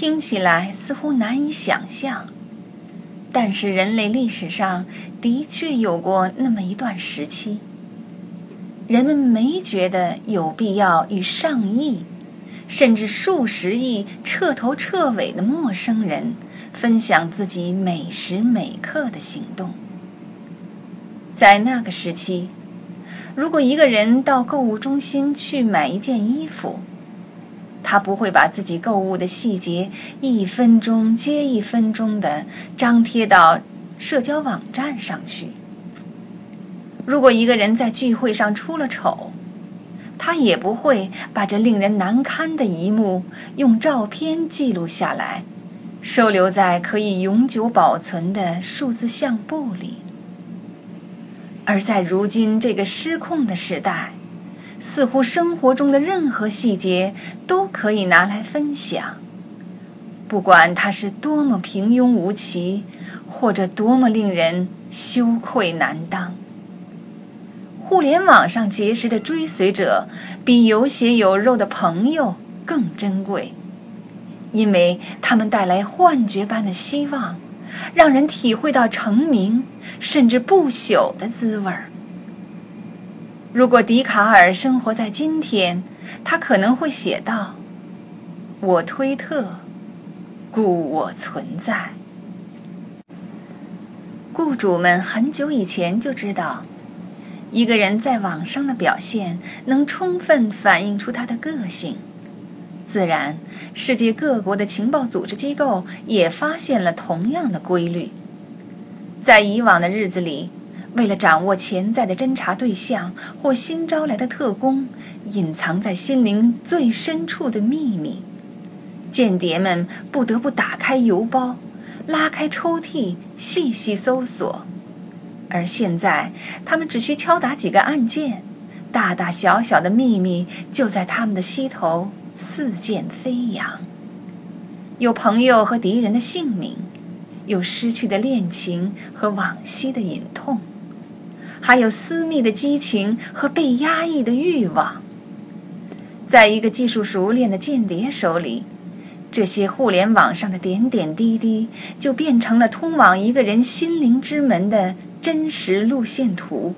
听起来似乎难以想象，但是人类历史上的确有过那么一段时期，人们没觉得有必要与上亿，甚至数十亿彻头彻尾的陌生人分享自己每时每刻的行动。在那个时期，如果一个人到购物中心去买一件衣服，他不会把自己购物的细节一分钟接一分钟的张贴到社交网站上去。如果一个人在聚会上出了丑，他也不会把这令人难堪的一幕用照片记录下来，收留在可以永久保存的数字相簿里。而在如今这个失控的时代，似乎生活中的任何细节都可以拿来分享，不管它是多么平庸无奇，或者多么令人羞愧难当。互联网上结识的追随者，比有血有肉的朋友更珍贵，因为他们带来幻觉般的希望。让人体会到成名甚至不朽的滋味儿。如果笛卡尔生活在今天，他可能会写道：“我推特，故我存在。”雇主们很久以前就知道，一个人在网上的表现能充分反映出他的个性。自然，世界各国的情报组织机构也发现了同样的规律。在以往的日子里，为了掌握潜在的侦查对象或新招来的特工隐藏在心灵最深处的秘密，间谍们不得不打开邮包，拉开抽屉，细细搜索。而现在，他们只需敲打几个按键，大大小小的秘密就在他们的膝头。四溅飞扬，有朋友和敌人的姓名，有失去的恋情和往昔的隐痛，还有私密的激情和被压抑的欲望。在一个技术熟练的间谍手里，这些互联网上的点点滴滴就变成了通往一个人心灵之门的真实路线图。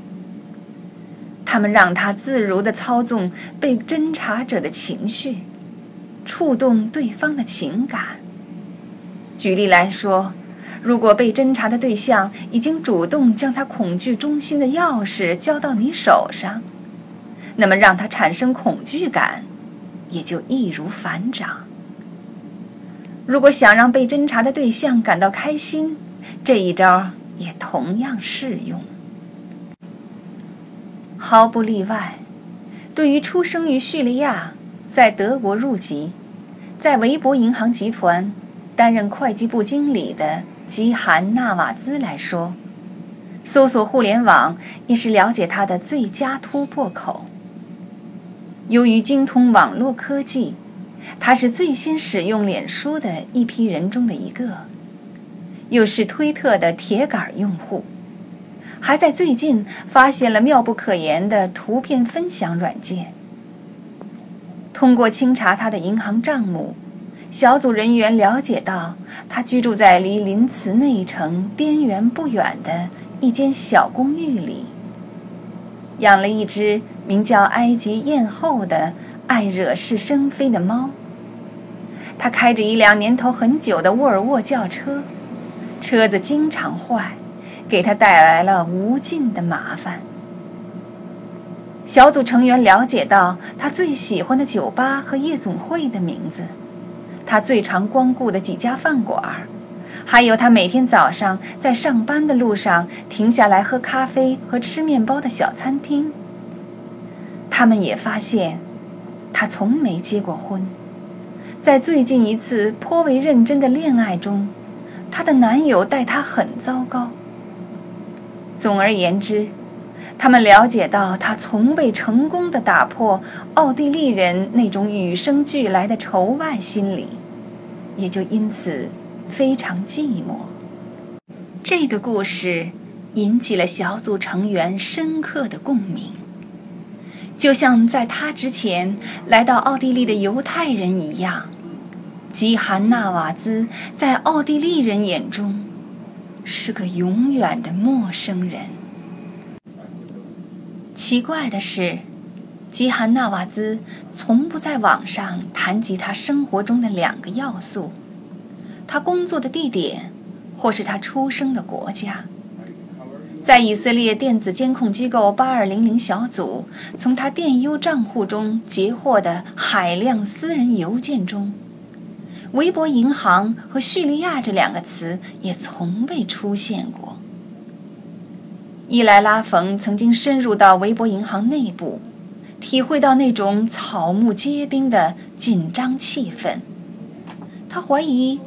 他们让他自如地操纵被侦查者的情绪。触动对方的情感。举例来说，如果被侦查的对象已经主动将他恐惧中心的钥匙交到你手上，那么让他产生恐惧感，也就易如反掌。如果想让被侦查的对象感到开心，这一招也同样适用。毫不例外，对于出生于叙利亚。在德国入籍，在维博银行集团担任会计部经理的吉韩纳瓦兹来说，搜索互联网也是了解他的最佳突破口。由于精通网络科技，他是最先使用脸书的一批人中的一个，又是推特的铁杆用户，还在最近发现了妙不可言的图片分享软件。通过清查他的银行账目，小组人员了解到，他居住在离林茨内城边缘不远的一间小公寓里，养了一只名叫埃及艳后的爱惹是生非的猫。他开着一辆年头很久的沃尔沃轿车，车子经常坏，给他带来了无尽的麻烦。小组成员了解到他最喜欢的酒吧和夜总会的名字，他最常光顾的几家饭馆，还有他每天早上在上班的路上停下来喝咖啡和吃面包的小餐厅。他们也发现，他从没结过婚，在最近一次颇为认真的恋爱中，她的男友待她很糟糕。总而言之。他们了解到，他从未成功的打破奥地利人那种与生俱来的仇外心理，也就因此非常寂寞。这个故事引起了小组成员深刻的共鸣，就像在他之前来到奥地利的犹太人一样，吉韩纳瓦兹在奥地利人眼中是个永远的陌生人。奇怪的是，吉罕纳瓦兹从不在网上谈及他生活中的两个要素：他工作的地点，或是他出生的国家。在以色列电子监控机构八二零零小组从他电邮账户中截获的海量私人邮件中，维博银行和叙利亚这两个词也从未出现过。伊莱拉冯曾经深入到维博银行内部，体会到那种草木皆兵的紧张气氛。他怀疑。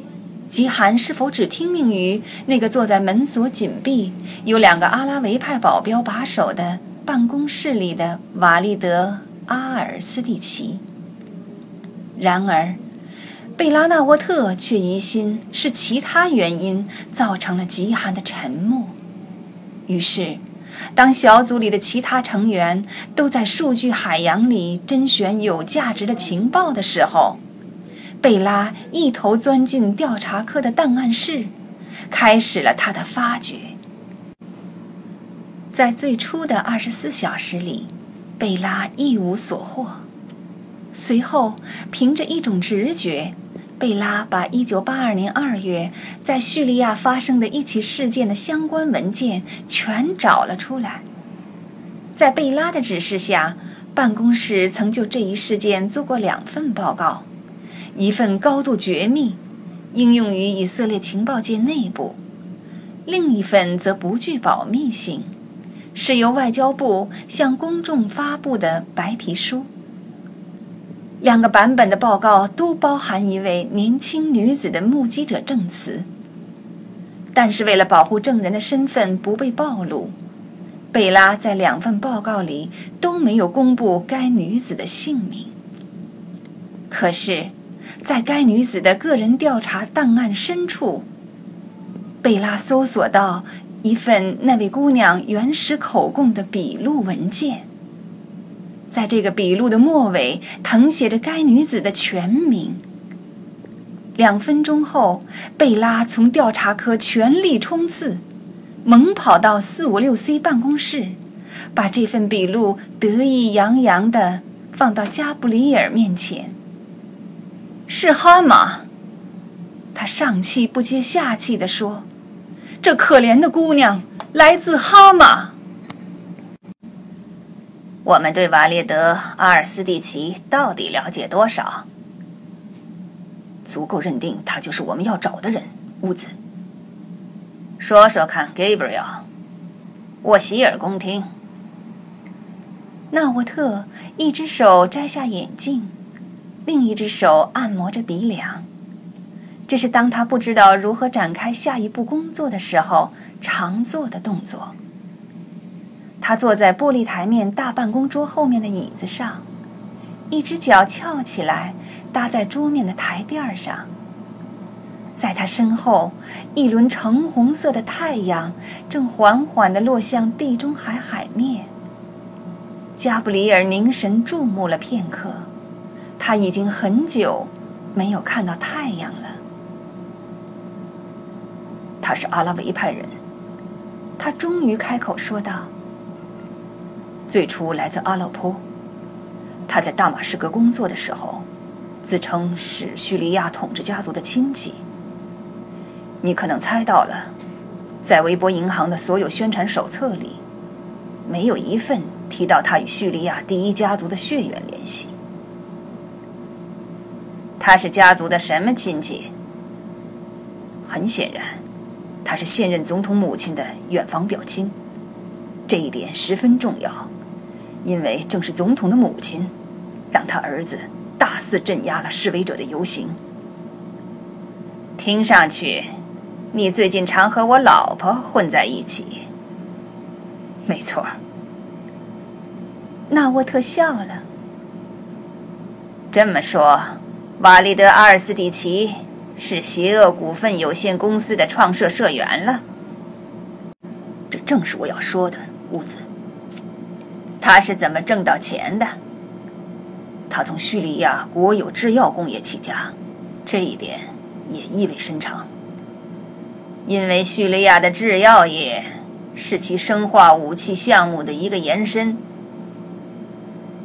吉罕是否只听命于那个坐在门锁紧闭、有两个阿拉维派保镖把守的办公室里的瓦利德·阿尔斯蒂奇？然而，贝拉纳沃特却疑心是其他原因造成了吉罕的沉默。于是，当小组里的其他成员都在数据海洋里甄选有价值的情报的时候，贝拉一头钻进调查科的档案室，开始了他的发掘。在最初的二十四小时里，贝拉一无所获。随后，凭着一种直觉，贝拉把一九八二年二月在叙利亚发生的一起事件的相关文件全找了出来。在贝拉的指示下，办公室曾就这一事件做过两份报告。一份高度绝密，应用于以色列情报界内部；另一份则不具保密性，是由外交部向公众发布的白皮书。两个版本的报告都包含一位年轻女子的目击者证词，但是为了保护证人的身份不被暴露，贝拉在两份报告里都没有公布该女子的姓名。可是。在该女子的个人调查档案深处，贝拉搜索到一份那位姑娘原始口供的笔录文件。在这个笔录的末尾，誊写着该女子的全名。两分钟后，贝拉从调查科全力冲刺，猛跑到四五六 C 办公室，把这份笔录得意洋洋地放到加布里尔面前。是哈马，他上气不接下气地说：“这可怜的姑娘来自哈马。我们对瓦列德·阿尔斯蒂奇到底了解多少？足够认定他就是我们要找的人。”屋子，说说看，Gabriel，我洗耳恭听。纳沃特一只手摘下眼镜。另一只手按摩着鼻梁，这是当他不知道如何展开下一步工作的时候常做的动作。他坐在玻璃台面大办公桌后面的椅子上，一只脚翘起来搭在桌面的台垫上。在他身后，一轮橙红色的太阳正缓缓地落向地中海海面。加布里尔凝神注目了片刻。他已经很久没有看到太阳了。他是阿拉维派人，他终于开口说道：“最初来自阿勒颇，他在大马士革工作的时候，自称是叙利亚统治家族的亲戚。你可能猜到了，在微博银行的所有宣传手册里，没有一份提到他与叙利亚第一家族的血缘联系。”他是家族的什么亲戚？很显然，他是现任总统母亲的远房表亲。这一点十分重要，因为正是总统的母亲，让他儿子大肆镇压了示威者的游行。听上去，你最近常和我老婆混在一起。没错。纳沃特笑了。这么说。瓦利德·阿尔斯蒂奇是邪恶股份有限公司的创设社员了。这正是我要说的，屋子。他是怎么挣到钱的？他从叙利亚国有制药工业起家，这一点也意味深长，因为叙利亚的制药业是其生化武器项目的一个延伸。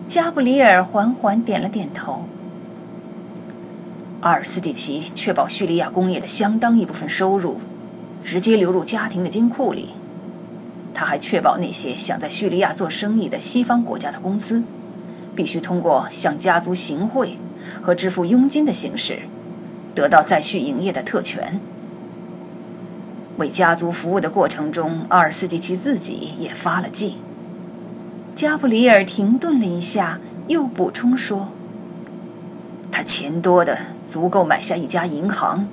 加布里尔缓缓点了点头。阿尔斯蒂奇确保叙利亚工业的相当一部分收入直接流入家庭的金库里，他还确保那些想在叙利亚做生意的西方国家的公司，必须通过向家族行贿和支付佣金的形式，得到再续营业的特权。为家族服务的过程中，阿尔斯蒂奇自己也发了迹。加布里尔停顿了一下，又补充说：“他钱多的足够买下一家银行，